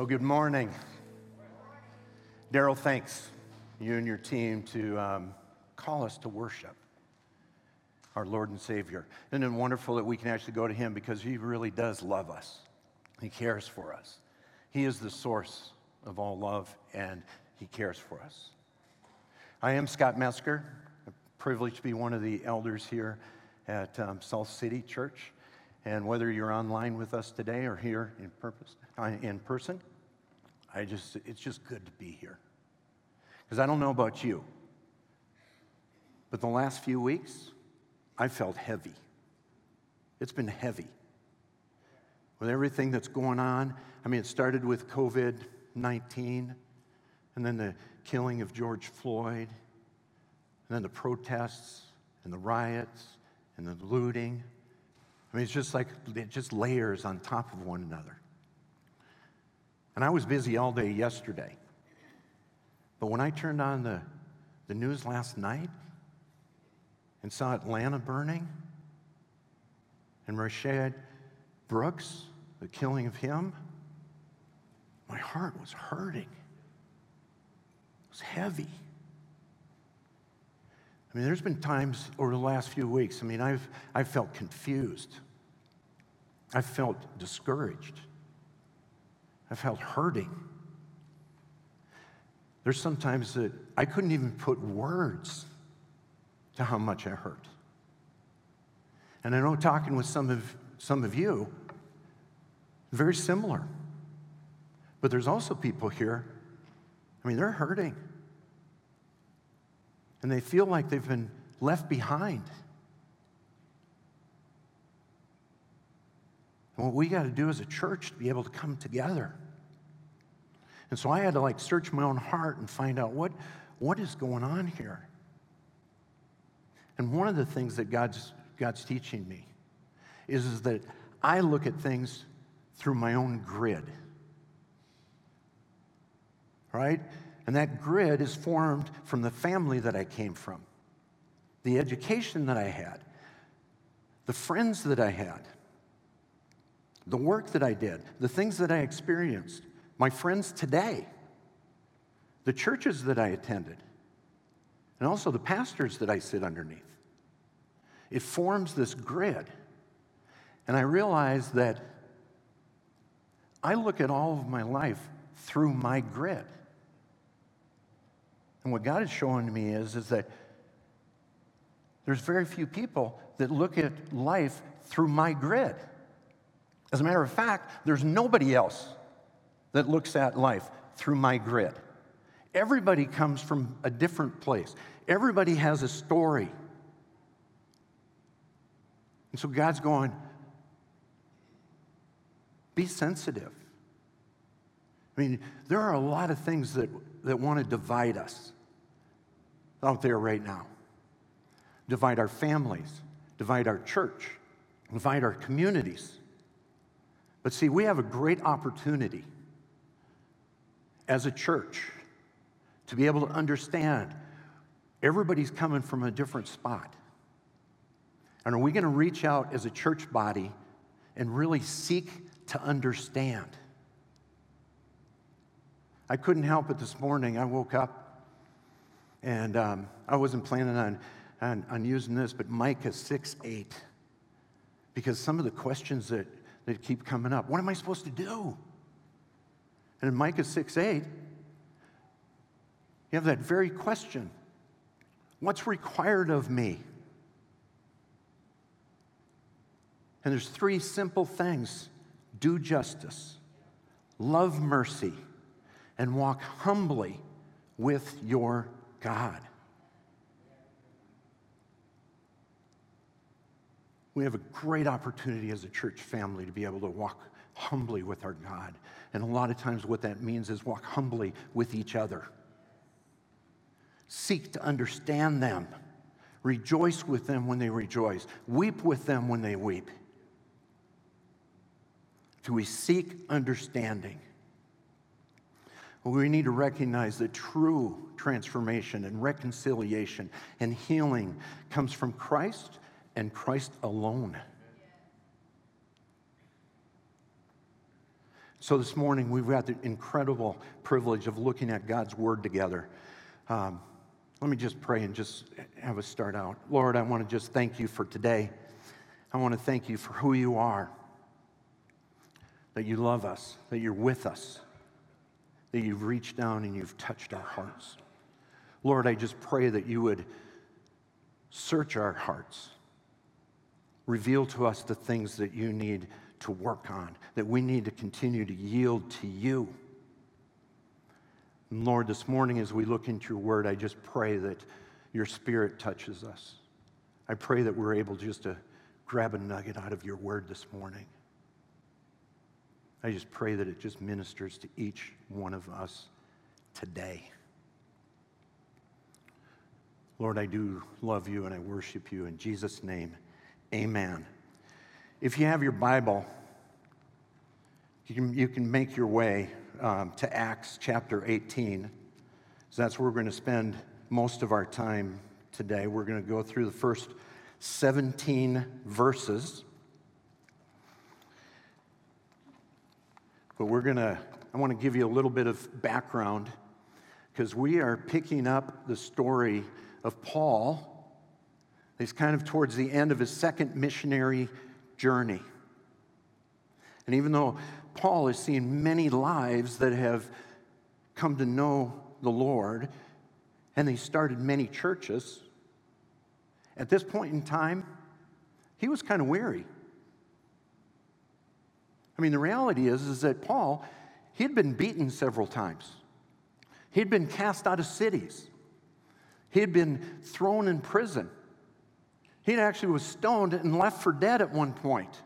Well, good morning. Daryl, thanks you and your team to um, call us to worship our Lord and Savior. Isn't it wonderful that we can actually go to Him because He really does love us? He cares for us. He is the source of all love, and He cares for us. I am Scott Mesker, privileged to be one of the elders here at um, South City Church. And whether you're online with us today or here in, purpose, uh, in person, I just, it's just good to be here. Because I don't know about you, but the last few weeks, I felt heavy. It's been heavy. With everything that's going on, I mean, it started with COVID 19, and then the killing of George Floyd, and then the protests, and the riots, and the looting. I mean, it's just like it just layers on top of one another. And I was busy all day yesterday. But when I turned on the, the news last night and saw Atlanta burning and Rayshard Brooks, the killing of him, my heart was hurting. It was heavy. I mean, there's been times over the last few weeks, I mean, I've, I've felt confused. I've felt discouraged. I felt hurting. There's sometimes that I couldn't even put words to how much I hurt. And I know talking with some of, some of you, very similar. But there's also people here, I mean, they're hurting. And they feel like they've been left behind. And what we got to do as a church to be able to come together and so I had to like search my own heart and find out what, what is going on here. And one of the things that God's, God's teaching me is, is that I look at things through my own grid. Right? And that grid is formed from the family that I came from, the education that I had, the friends that I had, the work that I did, the things that I experienced my friends today, the churches that I attended, and also the pastors that I sit underneath. It forms this grid. And I realize that I look at all of my life through my grid. And what God is showing me is, is that there's very few people that look at life through my grid. As a matter of fact, there's nobody else that looks at life through my grid. Everybody comes from a different place, everybody has a story. And so God's going, be sensitive. I mean, there are a lot of things that, that want to divide us out there right now divide our families, divide our church, divide our communities. But see, we have a great opportunity as a church to be able to understand everybody's coming from a different spot. And are we going to reach out as a church body and really seek to understand? I couldn't help it this morning. I woke up and um, I wasn't planning on, on, on, using this, but Micah 6 8. Because some of the questions that, that keep coming up what am I supposed to do? And in Micah 6 8, you have that very question What's required of me? And there's three simple things do justice, love mercy, and walk humbly with your God. We have a great opportunity as a church family to be able to walk humbly with our God. And a lot of times, what that means is walk humbly with each other. Seek to understand them. Rejoice with them when they rejoice. Weep with them when they weep. Do we seek understanding? Well, we need to recognize that true transformation and reconciliation and healing comes from Christ and Christ alone. So this morning, we've got the incredible privilege of looking at God's Word together. Um, let me just pray and just have us start out. Lord, I want to just thank you for today. I want to thank you for who you are, that you love us, that you're with us, that you've reached down and you've touched our hearts. Lord, I just pray that you would search our hearts, reveal to us the things that you need to work on, that we need to continue to yield to you. And Lord, this morning as we look into your word, I just pray that your spirit touches us. I pray that we're able just to grab a nugget out of your word this morning. I just pray that it just ministers to each one of us today. Lord, I do love you and I worship you in Jesus' name. Amen. If you have your Bible, you can, you can make your way um, to Acts chapter 18. So that's where we're going to spend most of our time today. We're going to go through the first 17 verses. But we're going to, I want to give you a little bit of background because we are picking up the story of Paul. He's kind of towards the end of his second missionary journey. And even though Paul has seen many lives that have come to know the Lord, and he started many churches, at this point in time, he was kind of weary. I mean, the reality is, is that Paul, he had been beaten several times. He'd been cast out of cities. He had been thrown in prison. He actually was stoned and left for dead at one point.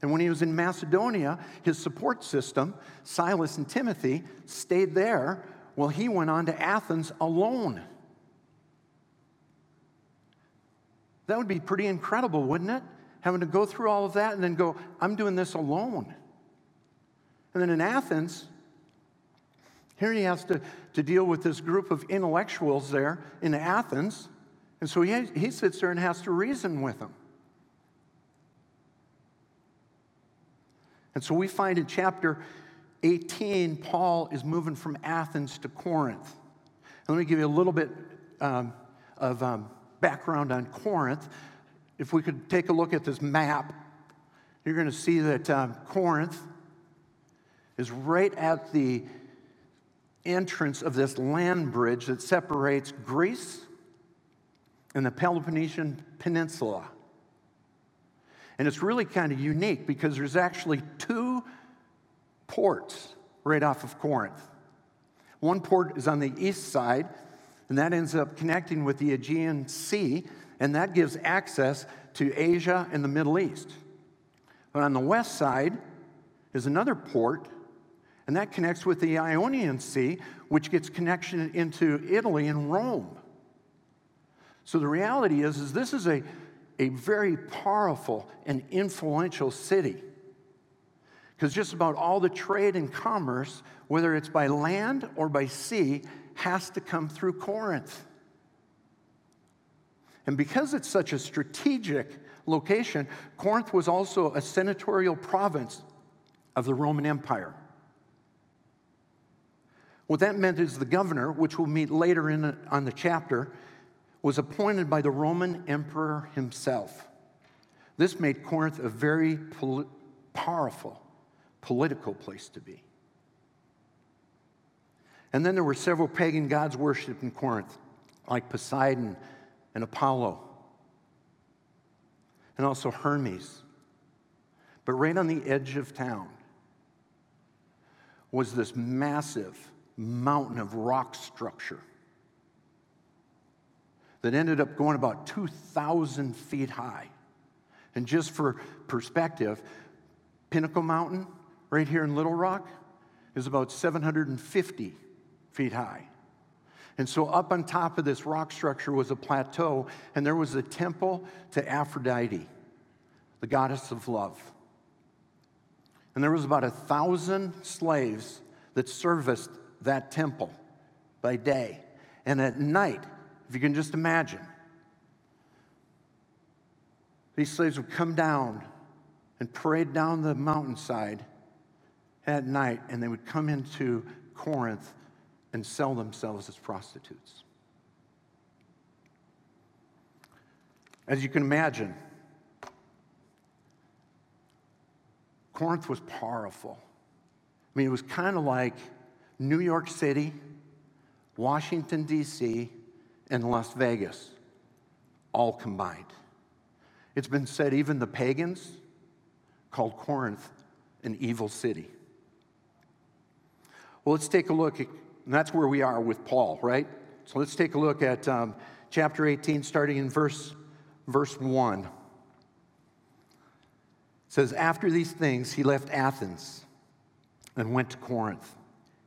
And when he was in Macedonia, his support system, Silas and Timothy, stayed there while he went on to Athens alone. That would be pretty incredible, wouldn't it? Having to go through all of that and then go, I'm doing this alone. And then in Athens, here he has to, to deal with this group of intellectuals there in Athens and so he, he sits there and has to reason with them. And so we find in chapter 18, Paul is moving from Athens to Corinth. And let me give you a little bit um, of um, background on Corinth. If we could take a look at this map, you're going to see that um, Corinth is right at the entrance of this land bridge that separates Greece in the Peloponnesian Peninsula. And it's really kind of unique because there's actually two ports right off of Corinth. One port is on the east side, and that ends up connecting with the Aegean Sea, and that gives access to Asia and the Middle East. But on the west side is another port, and that connects with the Ionian Sea, which gets connection into Italy and Rome. So the reality is, is this is a, a very powerful and influential city. Because just about all the trade and commerce, whether it's by land or by sea, has to come through Corinth. And because it's such a strategic location, Corinth was also a senatorial province of the Roman Empire. What that meant is the governor, which we'll meet later in on the chapter, was appointed by the Roman emperor himself. This made Corinth a very pol- powerful political place to be. And then there were several pagan gods worshipped in Corinth, like Poseidon and Apollo, and also Hermes. But right on the edge of town was this massive mountain of rock structure that ended up going about 2,000 feet high. And just for perspective, Pinnacle Mountain, right here in Little Rock, is about 750 feet high. And so, up on top of this rock structure was a plateau, and there was a temple to Aphrodite, the goddess of love. And there was about a thousand slaves that serviced that temple by day. And at night, if you can just imagine. These slaves would come down and parade down the mountainside at night and they would come into Corinth and sell themselves as prostitutes. As you can imagine, Corinth was powerful. I mean, it was kind of like New York City, Washington, D.C., and Las Vegas all combined. It's been said even the pagans called Corinth an evil city. Well, let's take a look, at, and that's where we are with Paul, right? So let's take a look at um, chapter 18, starting in verse, verse 1. It says, After these things, he left Athens and went to Corinth.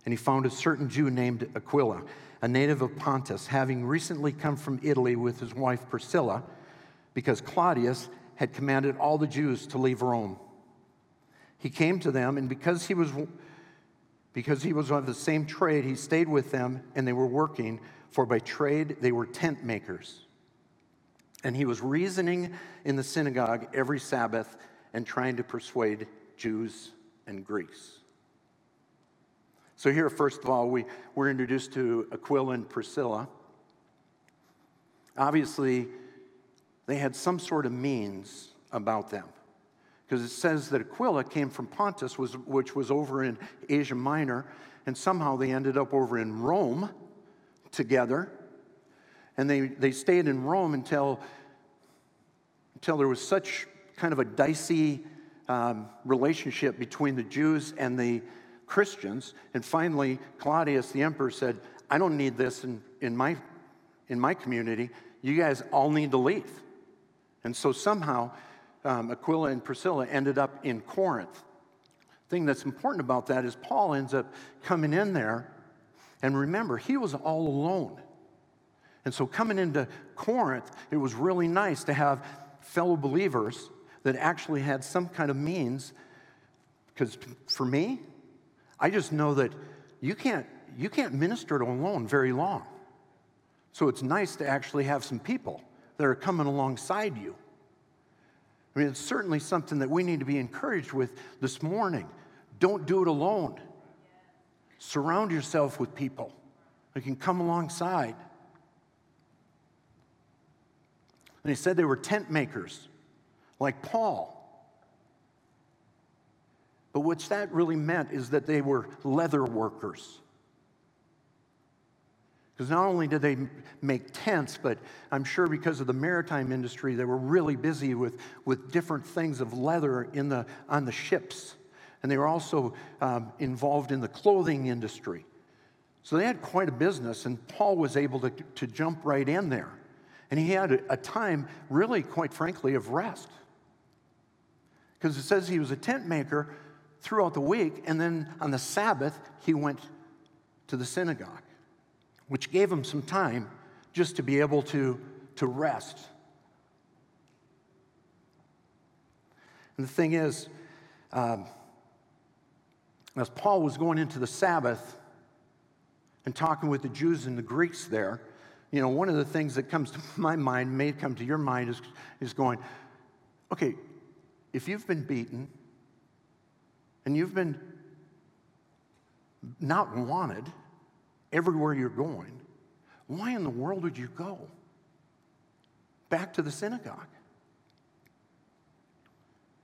And he found a certain Jew named Aquila, a native of Pontus, having recently come from Italy with his wife Priscilla, because Claudius had commanded all the Jews to leave Rome. He came to them, and because he was because he was of the same trade, he stayed with them, and they were working, for by trade they were tent makers. And he was reasoning in the synagogue every Sabbath and trying to persuade Jews and Greeks. So, here, first of all, we, we're introduced to Aquila and Priscilla. Obviously, they had some sort of means about them. Because it says that Aquila came from Pontus, which was over in Asia Minor, and somehow they ended up over in Rome together. And they, they stayed in Rome until, until there was such kind of a dicey um, relationship between the Jews and the Christians. And finally, Claudius, the emperor, said, I don't need this in, in, my, in my community. You guys all need to leave. And so somehow, um, Aquila and Priscilla ended up in Corinth. The thing that's important about that is Paul ends up coming in there. And remember, he was all alone. And so coming into Corinth, it was really nice to have fellow believers that actually had some kind of means. Because for me, I just know that you can't, you can't minister it alone very long. So it's nice to actually have some people that are coming alongside you. I mean, it's certainly something that we need to be encouraged with this morning. Don't do it alone. Surround yourself with people that can come alongside. And he said they were tent makers, like Paul. But what that really meant is that they were leather workers. Because not only did they make tents, but I'm sure because of the maritime industry, they were really busy with, with different things of leather in the, on the ships. And they were also um, involved in the clothing industry. So they had quite a business, and Paul was able to, to jump right in there. And he had a, a time, really, quite frankly, of rest. Because it says he was a tent maker throughout the week, and then on the Sabbath, he went to the synagogue which gave him some time just to be able to, to rest. And the thing is, um, as Paul was going into the Sabbath and talking with the Jews and the Greeks there, you know, one of the things that comes to my mind, may come to your mind, is, is going, okay, if you've been beaten and you've been not wanted, everywhere you're going, why in the world would you go back to the synagogue?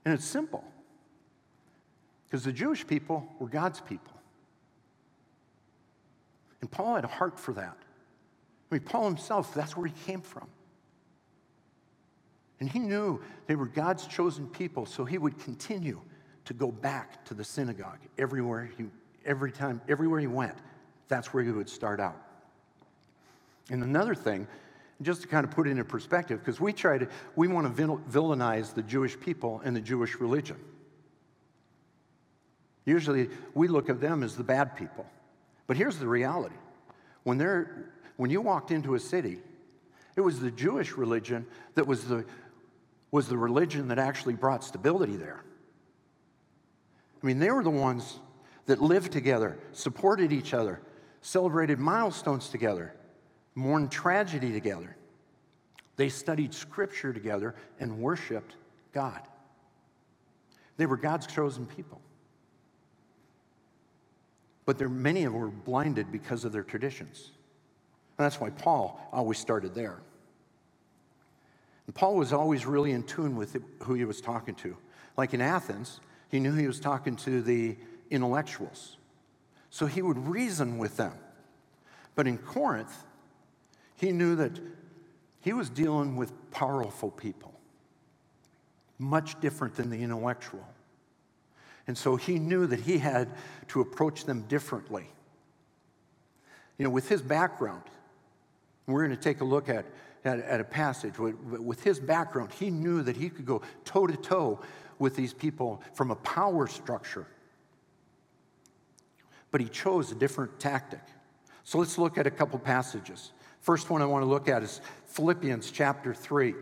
And it's simple because the Jewish people were God's people. And Paul had a heart for that. I mean, Paul himself, that's where he came from. And he knew they were God's chosen people, so he would continue to go back to the synagogue everywhere he, every time, everywhere he went that's where you would start out. And another thing, just to kind of put it in perspective, because we try to, we want to villainize the Jewish people and the Jewish religion. Usually we look at them as the bad people. But here's the reality when, they're, when you walked into a city, it was the Jewish religion that was the, was the religion that actually brought stability there. I mean, they were the ones that lived together, supported each other, celebrated milestones together, mourned tragedy together. They studied scripture together and worshiped God. They were God's chosen people. but there, many of them were blinded because of their traditions. And that's why Paul always started there. And Paul was always really in tune with who he was talking to. Like in Athens, he knew he was talking to the intellectuals. So he would reason with them. But in Corinth, he knew that he was dealing with powerful people, much different than the intellectual. And so he knew that he had to approach them differently. You know, with his background, we're going to take a look at, at, at a passage. With his background, he knew that he could go toe to toe with these people from a power structure. But he chose a different tactic. So let's look at a couple passages. First one I want to look at is Philippians chapter 3.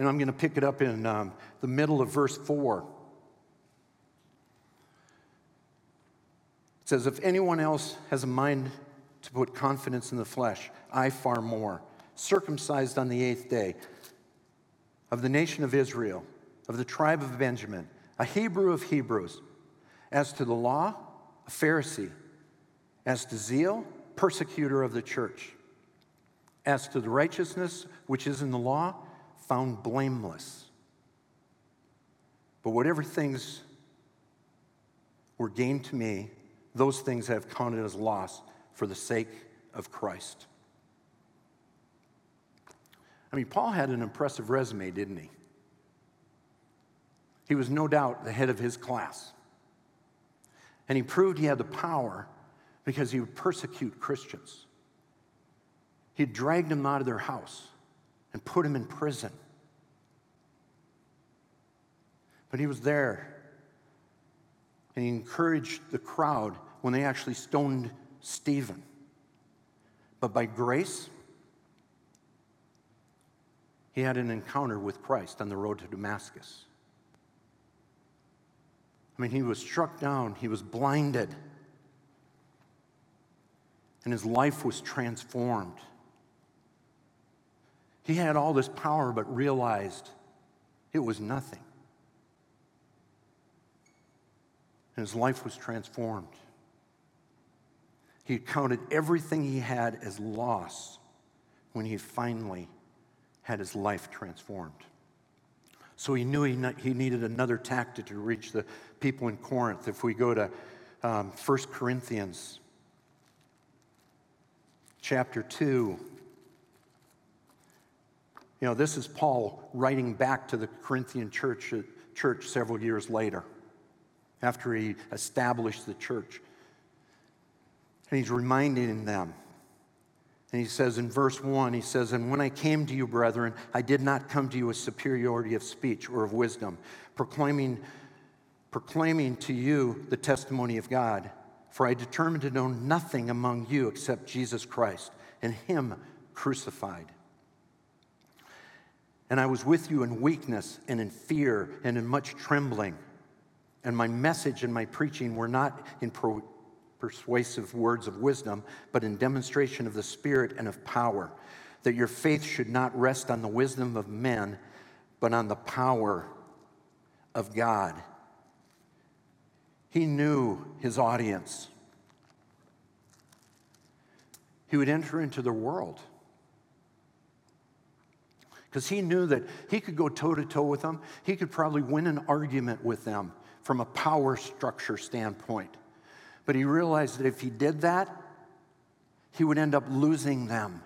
And I'm going to pick it up in um, the middle of verse 4. It says, If anyone else has a mind to put confidence in the flesh, I far more. Circumcised on the eighth day, of the nation of Israel, of the tribe of Benjamin, a Hebrew of Hebrews. As to the law, a Pharisee. As to zeal, persecutor of the church. As to the righteousness which is in the law, found blameless. But whatever things were gained to me, those things I have counted as loss for the sake of Christ. I mean, Paul had an impressive resume, didn't he? He was no doubt the head of his class. And he proved he had the power because he would persecute Christians. He dragged them out of their house and put him in prison. But he was there and he encouraged the crowd when they actually stoned Stephen. But by grace, he had an encounter with Christ on the road to Damascus. I mean, he was struck down, he was blinded, and his life was transformed. He had all this power, but realized it was nothing. And his life was transformed. He counted everything he had as loss when he finally had his life transformed. So he knew he, he needed another tactic to reach the people in Corinth. If we go to um, 1 Corinthians chapter 2, you know, this is Paul writing back to the Corinthian church, church several years later, after he established the church. And he's reminding them. And he says in verse 1, he says, And when I came to you, brethren, I did not come to you with superiority of speech or of wisdom, proclaiming, proclaiming to you the testimony of God. For I determined to know nothing among you except Jesus Christ and Him crucified. And I was with you in weakness and in fear and in much trembling. And my message and my preaching were not in pro- persuasive words of wisdom, but in demonstration of the Spirit and of power, that your faith should not rest on the wisdom of men, but on the power of God. He knew his audience. He would enter into the world because he knew that he could go toe to toe with them. He could probably win an argument with them from a power structure standpoint. But he realized that if he did that, he would end up losing them.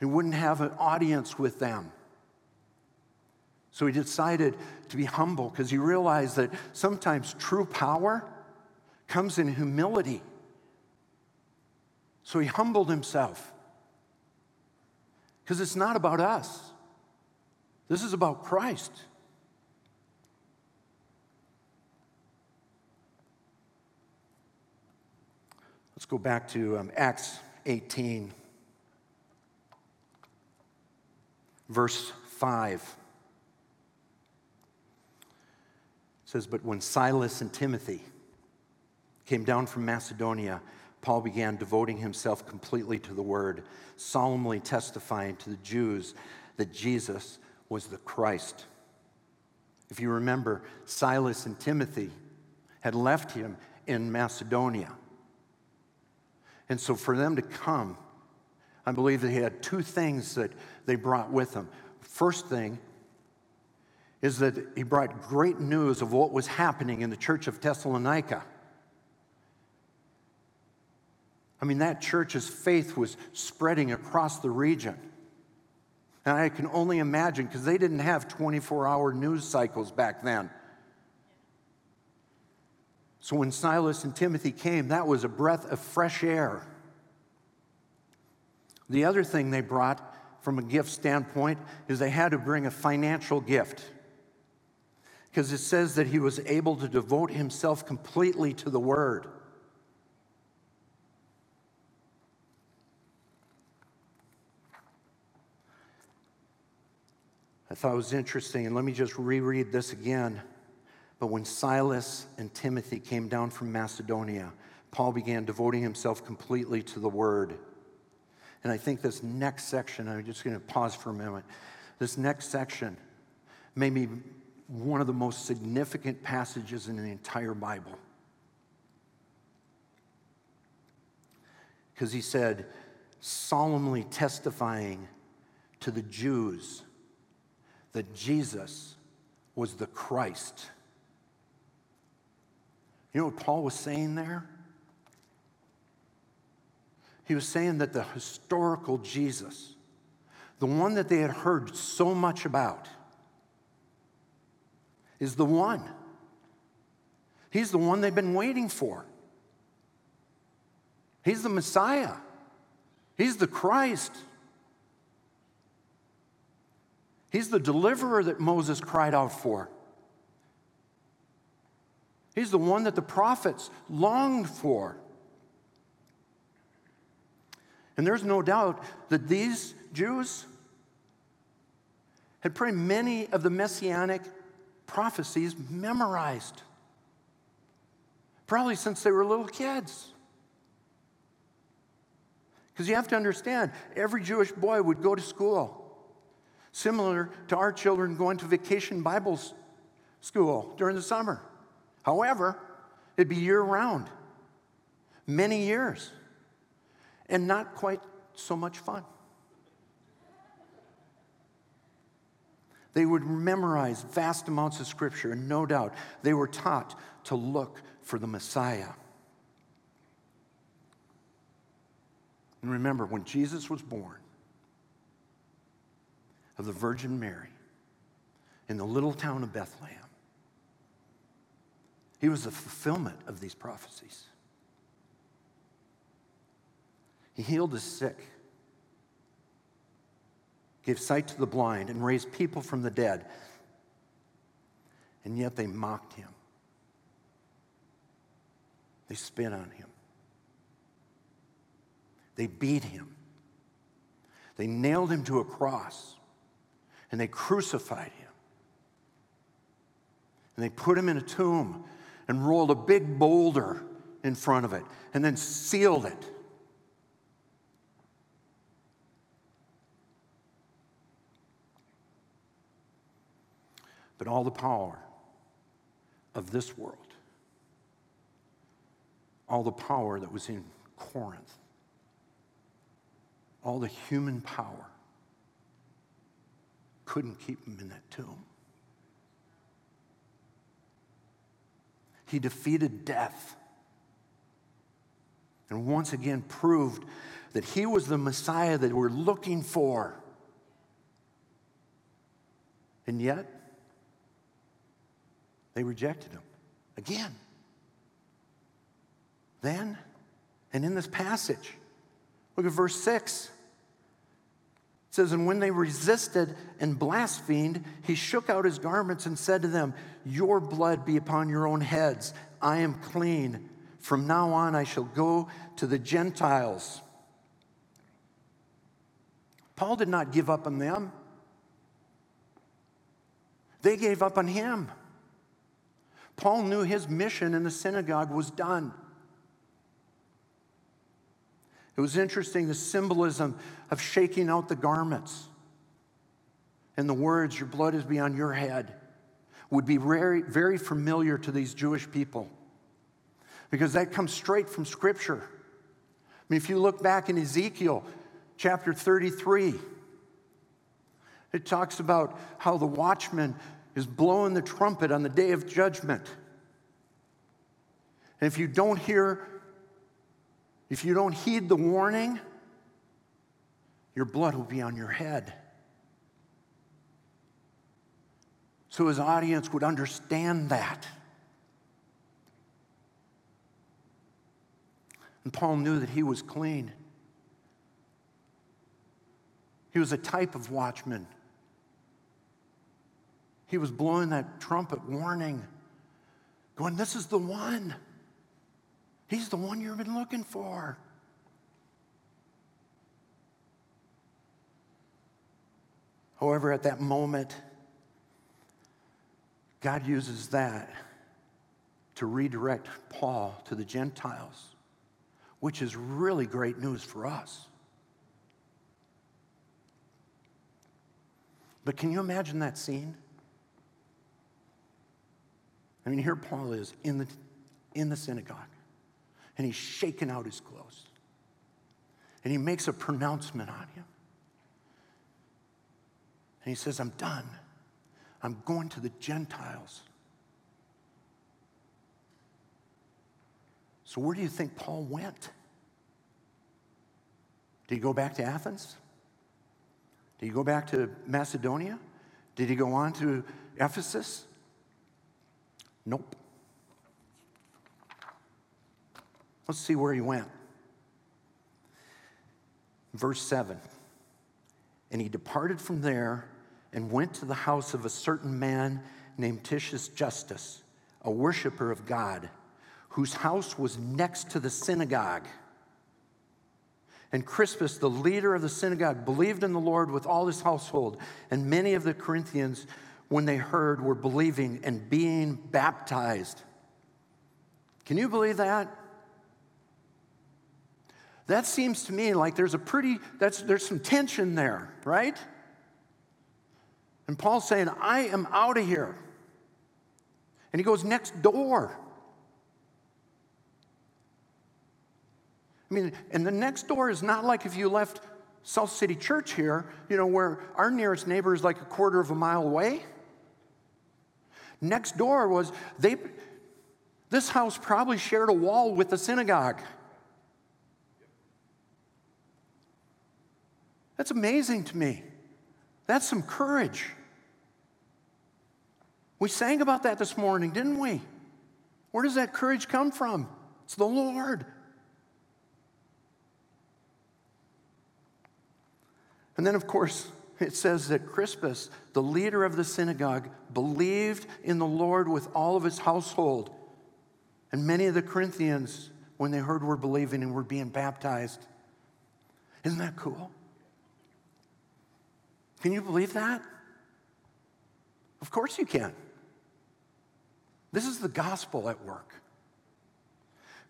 He wouldn't have an audience with them. So he decided to be humble because he realized that sometimes true power comes in humility. So he humbled himself. Because it's not about us, this is about Christ. Go back to um, Acts 18, verse 5. It says, But when Silas and Timothy came down from Macedonia, Paul began devoting himself completely to the word, solemnly testifying to the Jews that Jesus was the Christ. If you remember, Silas and Timothy had left him in Macedonia. And so for them to come, I believe they had two things that they brought with them. First thing is that he brought great news of what was happening in the church of Thessalonica. I mean, that church's faith was spreading across the region. And I can only imagine because they didn't have 24 hour news cycles back then. So when Silas and Timothy came, that was a breath of fresh air. The other thing they brought from a gift standpoint is they had to bring a financial gift. Because it says that he was able to devote himself completely to the word. I thought it was interesting, and let me just reread this again. But when Silas and Timothy came down from Macedonia, Paul began devoting himself completely to the word. And I think this next section, I'm just going to pause for a moment. This next section may be one of the most significant passages in the entire Bible. Because he said, solemnly testifying to the Jews that Jesus was the Christ. You know what Paul was saying there? He was saying that the historical Jesus, the one that they had heard so much about, is the one. He's the one they've been waiting for. He's the Messiah. He's the Christ. He's the deliverer that Moses cried out for. He's the one that the prophets longed for. And there's no doubt that these Jews had pretty many of the messianic prophecies memorized, probably since they were little kids. Because you have to understand, every Jewish boy would go to school similar to our children going to vacation Bible school during the summer. However, it'd be year round, many years, and not quite so much fun. They would memorize vast amounts of scripture, and no doubt they were taught to look for the Messiah. And remember, when Jesus was born, of the Virgin Mary in the little town of Bethlehem. He was the fulfillment of these prophecies. He healed the sick, gave sight to the blind, and raised people from the dead. And yet they mocked him. They spit on him. They beat him. They nailed him to a cross and they crucified him. And they put him in a tomb and rolled a big boulder in front of it and then sealed it. But all the power of this world, all the power that was in Corinth, all the human power couldn't keep him in that tomb. He defeated death and once again proved that he was the Messiah that we're looking for. And yet, they rejected him again. Then, and in this passage, look at verse 6 says, And when they resisted and blasphemed, he shook out his garments and said to them, Your blood be upon your own heads. I am clean. From now on, I shall go to the Gentiles. Paul did not give up on them, they gave up on him. Paul knew his mission in the synagogue was done. It was interesting the symbolism of shaking out the garments and the words, Your blood is beyond your head, would be very, very familiar to these Jewish people because that comes straight from Scripture. I mean, if you look back in Ezekiel chapter 33, it talks about how the watchman is blowing the trumpet on the day of judgment. And if you don't hear, if you don't heed the warning, your blood will be on your head. So his audience would understand that. And Paul knew that he was clean. He was a type of watchman. He was blowing that trumpet warning, going, This is the one. He's the one you've been looking for. However, at that moment, God uses that to redirect Paul to the Gentiles, which is really great news for us. But can you imagine that scene? I mean, here Paul is in the, in the synagogue, and he's shaking out his clothes. And he makes a pronouncement on him. And he says, I'm done. I'm going to the Gentiles. So, where do you think Paul went? Did he go back to Athens? Did he go back to Macedonia? Did he go on to Ephesus? Nope. Let's see where he went. Verse 7 And he departed from there and went to the house of a certain man named Titius Justus, a worshiper of God, whose house was next to the synagogue. And Crispus, the leader of the synagogue, believed in the Lord with all his household, and many of the Corinthians, when they heard, were believing and being baptized. Can you believe that? That seems to me like there's a pretty, that's, there's some tension there, right? And Paul's saying, I am out of here. And he goes next door. I mean, and the next door is not like if you left South City Church here, you know, where our nearest neighbor is like a quarter of a mile away. Next door was they this house probably shared a wall with the synagogue. That's amazing to me. That's some courage. We sang about that this morning, didn't we? Where does that courage come from? It's the Lord. And then, of course, it says that Crispus, the leader of the synagogue, believed in the Lord with all of his household. And many of the Corinthians, when they heard were believing and were being baptized. Isn't that cool? Can you believe that? Of course you can. This is the gospel at work.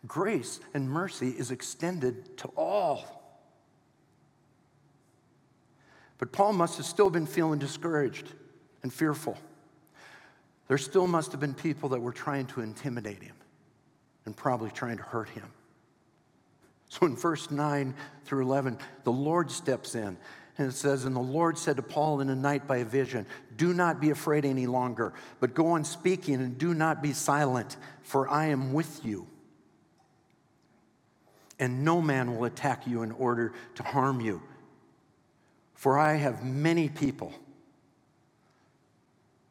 Grace and mercy is extended to all. But Paul must have still been feeling discouraged and fearful. There still must have been people that were trying to intimidate him and probably trying to hurt him. So in verse 9 through 11, the Lord steps in and it says, And the Lord said to Paul in a night by a vision, Do not be afraid any longer, but go on speaking and do not be silent, for I am with you. And no man will attack you in order to harm you, for I have many people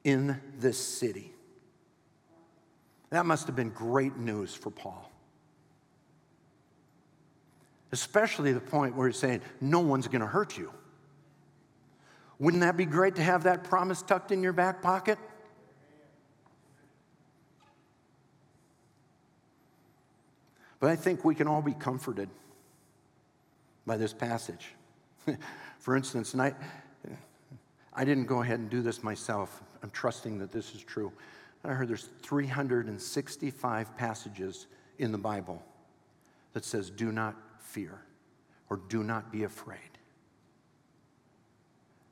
in this city. That must have been great news for Paul. Especially the point where he's saying, No one's going to hurt you. Wouldn't that be great to have that promise tucked in your back pocket? But I think we can all be comforted by this passage. For instance, and I, I didn't go ahead and do this myself. I'm trusting that this is true. I heard there's 365 passages in the Bible that says, do not fear. or do not be afraid.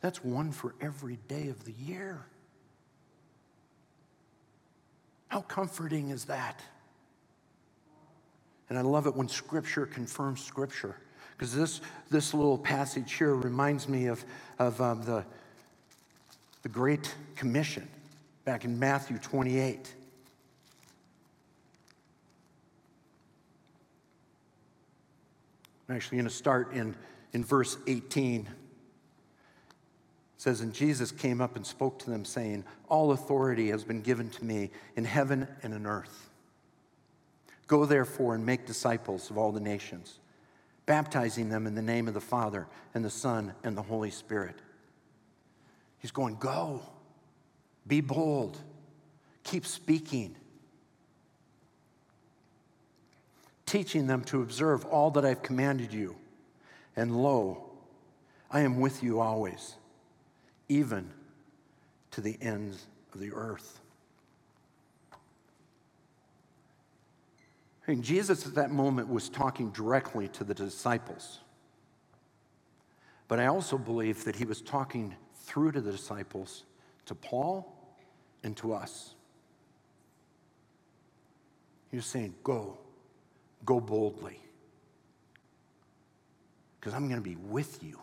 That's one for every day of the year. How comforting is that? And I love it when Scripture confirms Scripture. Because this, this little passage here reminds me of, of um, the, the Great Commission back in Matthew 28. I'm actually going to start in, in verse 18. Says, And Jesus came up and spoke to them, saying, All authority has been given to me in heaven and in earth. Go therefore and make disciples of all the nations, baptizing them in the name of the Father and the Son and the Holy Spirit. He's going, Go, be bold, keep speaking, teaching them to observe all that I've commanded you. And lo, I am with you always, even to the ends of the earth. Mean, Jesus at that moment was talking directly to the disciples. But I also believe that he was talking through to the disciples, to Paul, and to us. He was saying, Go, go boldly, because I'm going to be with you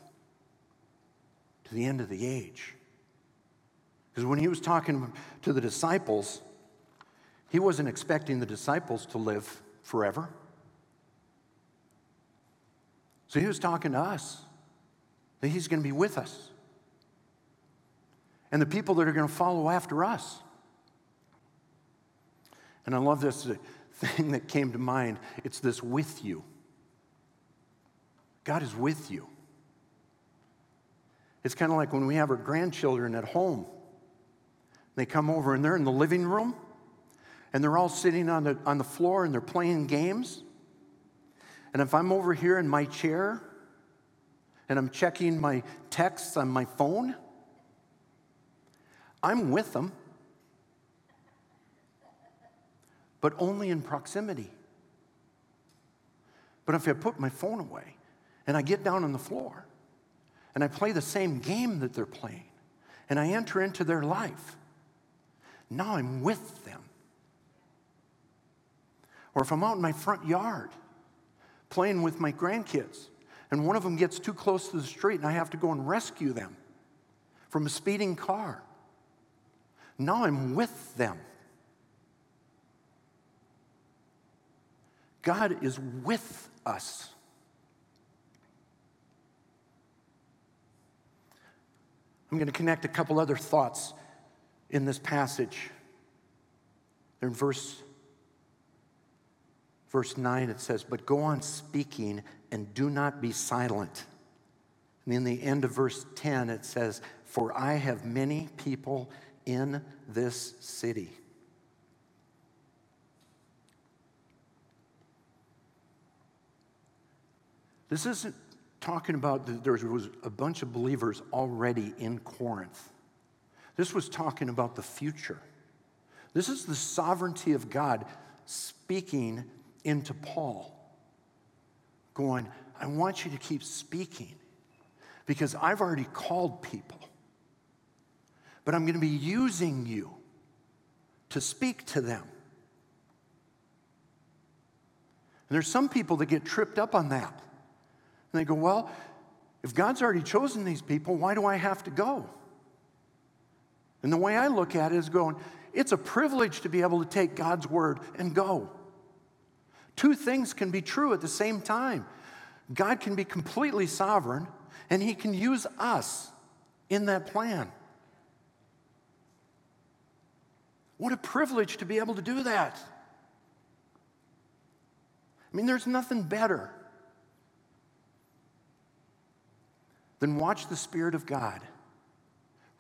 to the end of the age. Because when he was talking to the disciples, he wasn't expecting the disciples to live forever. So he was talking to us that he's going to be with us and the people that are going to follow after us. And I love this thing that came to mind it's this with you. God is with you. It's kind of like when we have our grandchildren at home. They come over and they're in the living room and they're all sitting on the, on the floor and they're playing games. And if I'm over here in my chair and I'm checking my texts on my phone, I'm with them, but only in proximity. But if I put my phone away and I get down on the floor and I play the same game that they're playing and I enter into their life, now I'm with them. Or if I'm out in my front yard playing with my grandkids and one of them gets too close to the street and I have to go and rescue them from a speeding car, now I'm with them. God is with us. I'm going to connect a couple other thoughts in this passage. In verse verse 9, it says, But go on speaking and do not be silent. And in the end of verse 10, it says, For I have many people in this city. This isn't talking about that there was a bunch of believers already in Corinth. This was talking about the future. This is the sovereignty of God speaking into Paul, going, I want you to keep speaking because I've already called people, but I'm going to be using you to speak to them. And there's some people that get tripped up on that. And they go, Well, if God's already chosen these people, why do I have to go? And the way I look at it is going, it's a privilege to be able to take God's word and go. Two things can be true at the same time. God can be completely sovereign, and He can use us in that plan. What a privilege to be able to do that. I mean, there's nothing better than watch the Spirit of God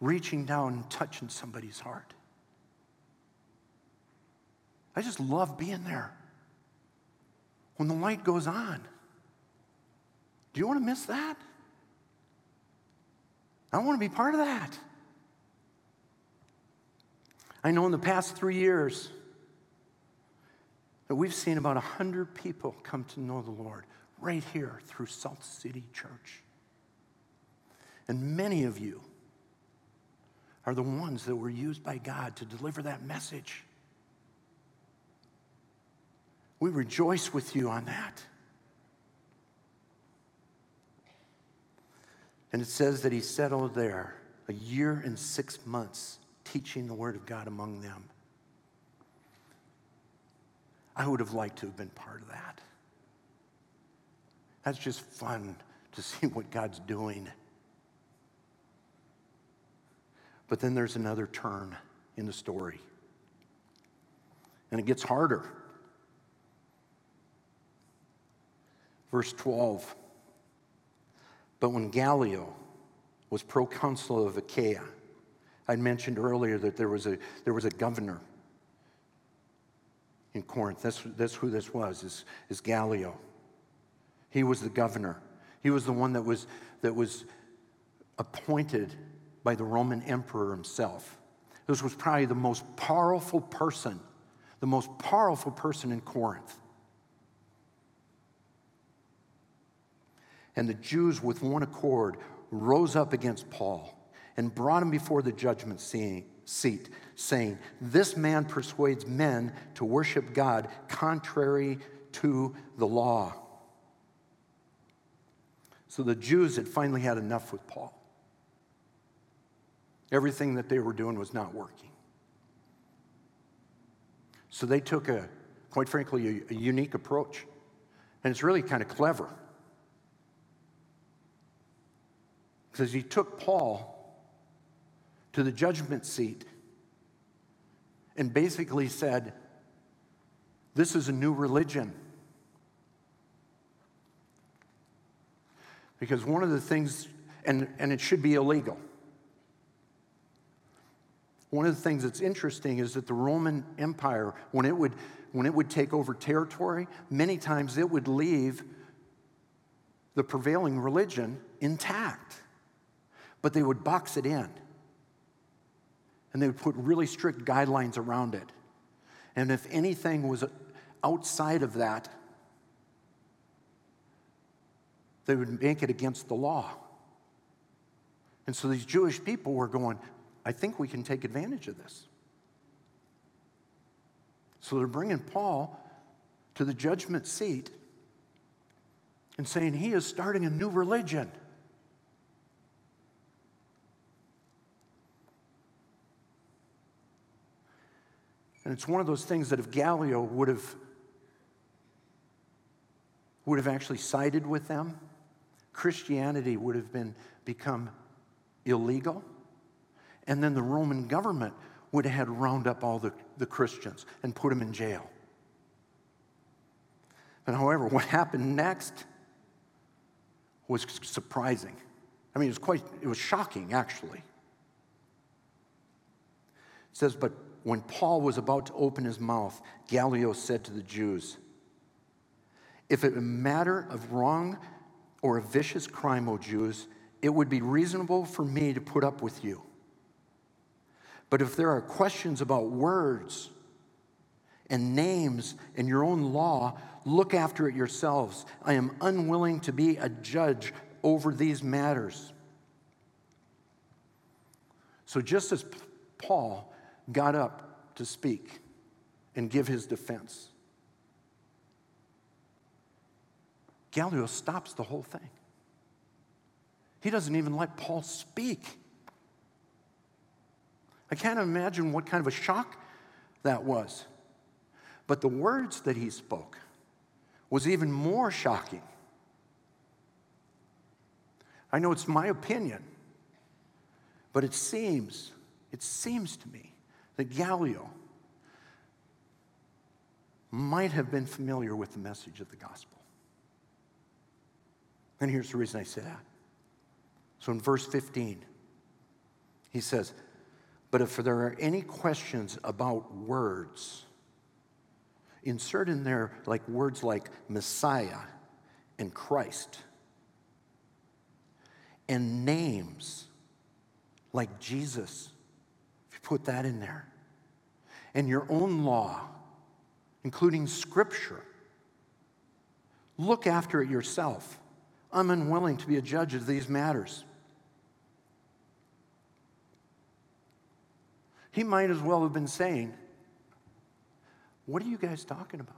reaching down and touching somebody's heart. I just love being there when the light goes on. Do you want to miss that? I want to be part of that. I know in the past three years that we've seen about 100 people come to know the Lord right here through South City Church. And many of you are the ones that were used by God to deliver that message. We rejoice with you on that. And it says that he settled there a year and six months teaching the word of God among them. I would have liked to have been part of that. That's just fun to see what God's doing. But then there's another turn in the story. And it gets harder. Verse 12. But when Gallio was proconsul of Achaia, I mentioned earlier that there was a, there was a governor in Corinth. That's, that's who this was, is, is Gallio. He was the governor. He was the one that was, that was appointed by the Roman emperor himself. This was probably the most powerful person, the most powerful person in Corinth. And the Jews, with one accord, rose up against Paul and brought him before the judgment seat, saying, This man persuades men to worship God contrary to the law. So the Jews had finally had enough with Paul. Everything that they were doing was not working. So they took a, quite frankly, a, a unique approach. And it's really kind of clever. Because he took Paul to the judgment seat and basically said, This is a new religion. Because one of the things, and, and it should be illegal. One of the things that's interesting is that the Roman Empire, when it would, when it would take over territory, many times it would leave the prevailing religion intact, but they would box it in. And they would put really strict guidelines around it. And if anything was outside of that, they would make it against the law. And so these Jewish people were going, I think we can take advantage of this. So they're bringing Paul to the judgment seat and saying he is starting a new religion. And it's one of those things that if Gallio would have would have actually sided with them, Christianity would have been become illegal and then the Roman government would have had round up all the, the Christians and put them in jail. But however, what happened next was surprising. I mean, it was quite, it was shocking, actually. It says, But when Paul was about to open his mouth, Gallio said to the Jews, If it a matter of wrong or a vicious crime, O Jews, it would be reasonable for me to put up with you. But if there are questions about words and names and your own law, look after it yourselves. I am unwilling to be a judge over these matters. So, just as Paul got up to speak and give his defense, Gallio stops the whole thing. He doesn't even let Paul speak. I can't imagine what kind of a shock that was. But the words that he spoke was even more shocking. I know it's my opinion, but it seems, it seems to me that Gallio might have been familiar with the message of the gospel. And here's the reason I say that. So in verse 15, he says, but if there are any questions about words, insert in there like words like Messiah and Christ, and names like Jesus, if you put that in there, and your own law, including Scripture, Look after it yourself. I'm unwilling to be a judge of these matters. He might as well have been saying, What are you guys talking about?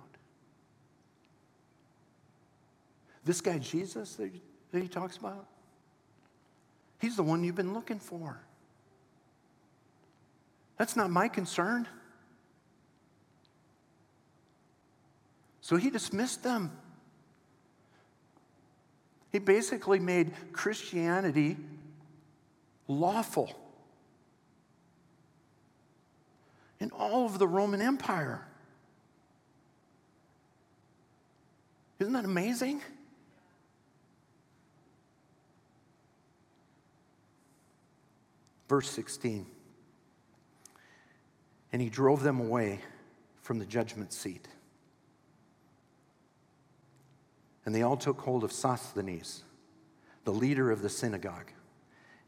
This guy Jesus that, that he talks about? He's the one you've been looking for. That's not my concern. So he dismissed them. He basically made Christianity lawful in all of the Roman Empire. Isn't that amazing? Verse 16. And he drove them away from the judgment seat. And they all took hold of Sosthenes, the leader of the synagogue,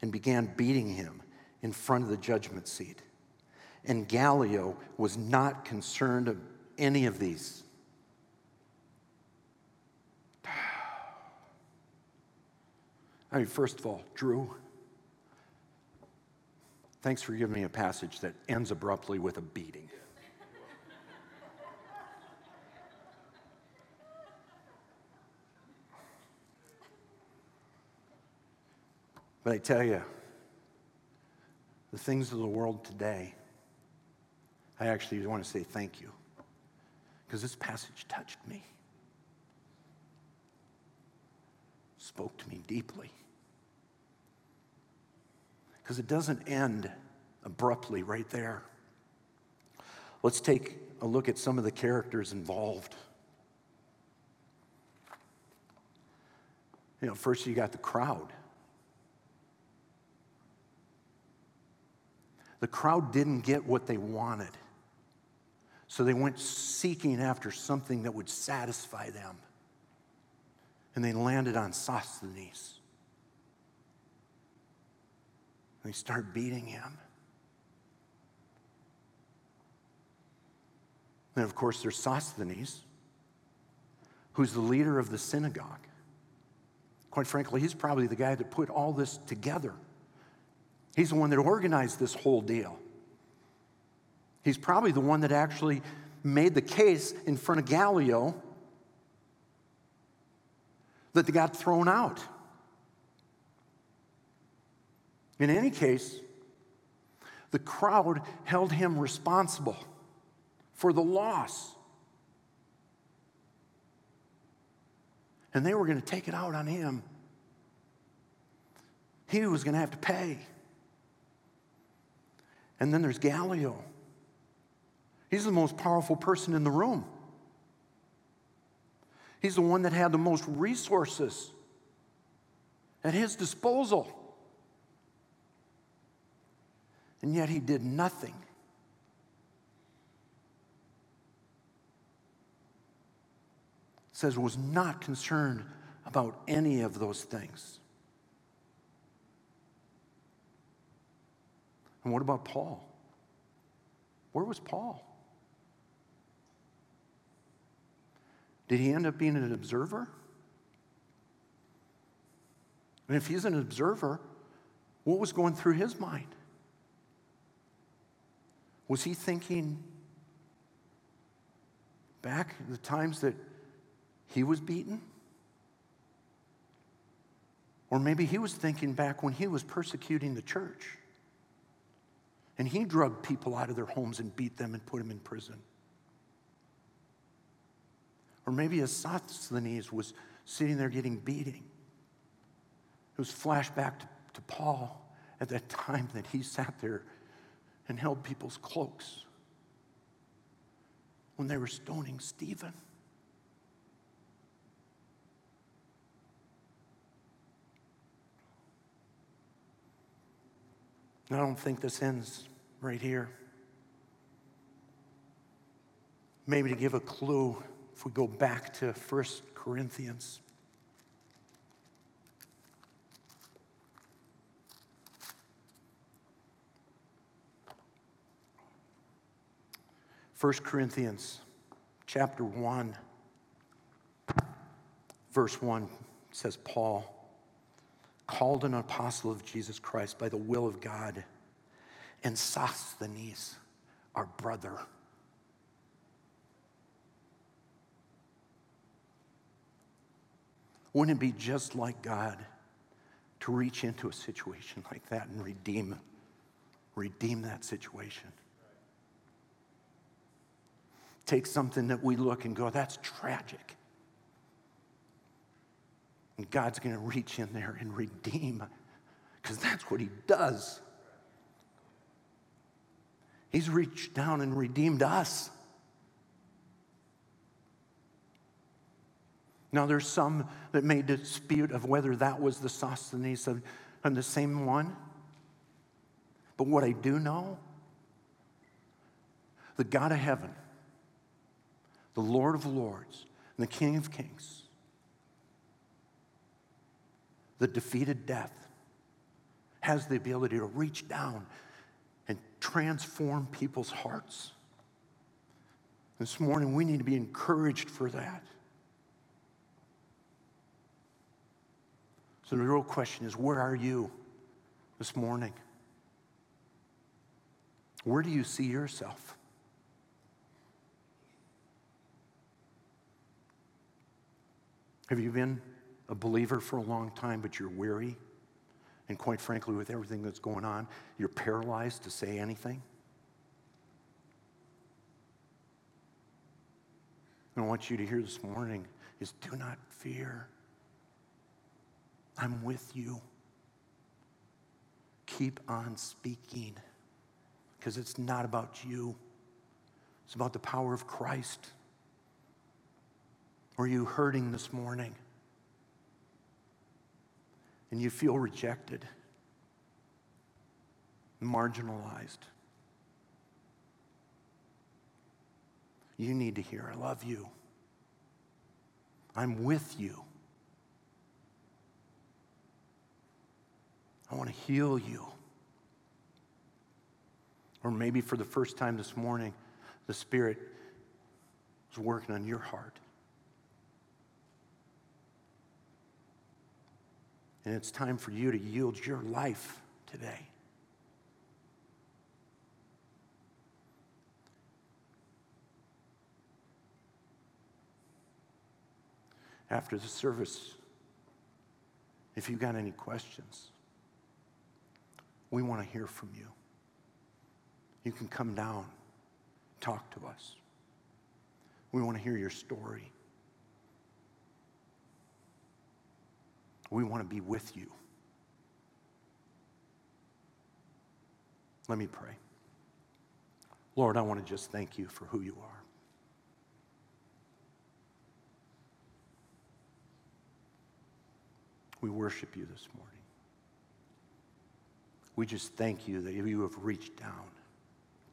and began beating him in front of the judgment seat. And Gallio was not concerned of any of these. I mean, first of all, Drew, thanks for giving me a passage that ends abruptly with a beating. But I tell you, the things of the world today, I actually want to say thank you because this passage touched me, spoke to me deeply. Because it doesn't end abruptly right there. Let's take a look at some of the characters involved. You know, first you got the crowd. The crowd didn't get what they wanted. So they went seeking after something that would satisfy them. And they landed on Sosthenes. They start beating him. And of course, there's Sosthenes, who's the leader of the synagogue. Quite frankly, he's probably the guy that put all this together. He's the one that organized this whole deal. He's probably the one that actually made the case in front of Gallio that they got thrown out. In any case, the crowd held him responsible for the loss. And they were going to take it out on him. He was going to have to pay. And then there's Gallio. He's the most powerful person in the room. He's the one that had the most resources at his disposal. And yet he did nothing. It says was not concerned about any of those things. And what about Paul? Where was Paul? Did he end up being an observer? And if he's an observer, what was going through his mind? Was he thinking back the times that he was beaten? Or maybe he was thinking back when he was persecuting the church. And he drugged people out of their homes and beat them and put them in prison. Or maybe as Sosthenes was sitting there getting beating. It was flashback to, to Paul at that time that he sat there and held people's cloaks when they were stoning Stephen. I don't think this ends right here. Maybe to give a clue, if we go back to 1 Corinthians. First Corinthians chapter 1 Verse 1 says, Paul, called an apostle of Jesus Christ by the will of God, and Sosthenes, our brother. Wouldn't it be just like God to reach into a situation like that and redeem, redeem that situation? Take something that we look and go, that's tragic. And God's going to reach in there and redeem because that's what He does. He's reached down and redeemed us. Now, there's some that may dispute of whether that was the Sosthenes of, and the same one. But what I do know, the God of heaven, the Lord of lords, and the King of kings, the defeated death, has the ability to reach down and transform people's hearts. This morning, we need to be encouraged for that. So, the real question is where are you this morning? Where do you see yourself? Have you been a believer for a long time, but you're weary. And quite frankly, with everything that's going on, you're paralyzed to say anything. And I want you to hear this morning is do not fear. I'm with you. Keep on speaking because it's not about you. It's about the power of Christ. Are you hurting this morning? and you feel rejected, marginalized, you need to hear, I love you. I'm with you. I want to heal you. Or maybe for the first time this morning, the Spirit is working on your heart. And it's time for you to yield your life today. After the service, if you've got any questions, we want to hear from you. You can come down, talk to us. We want to hear your story. We want to be with you. Let me pray. Lord, I want to just thank you for who you are. We worship you this morning. We just thank you that you have reached down,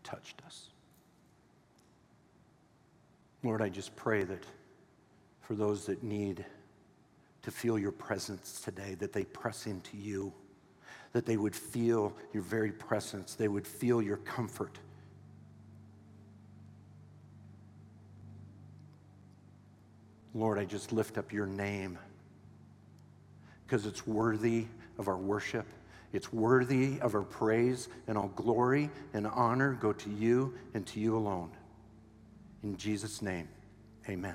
touched us. Lord, I just pray that for those that need to feel your presence today, that they press into you, that they would feel your very presence, they would feel your comfort. Lord, I just lift up your name because it's worthy of our worship. It's worthy of our praise, and all glory and honor go to you and to you alone. In Jesus' name, amen.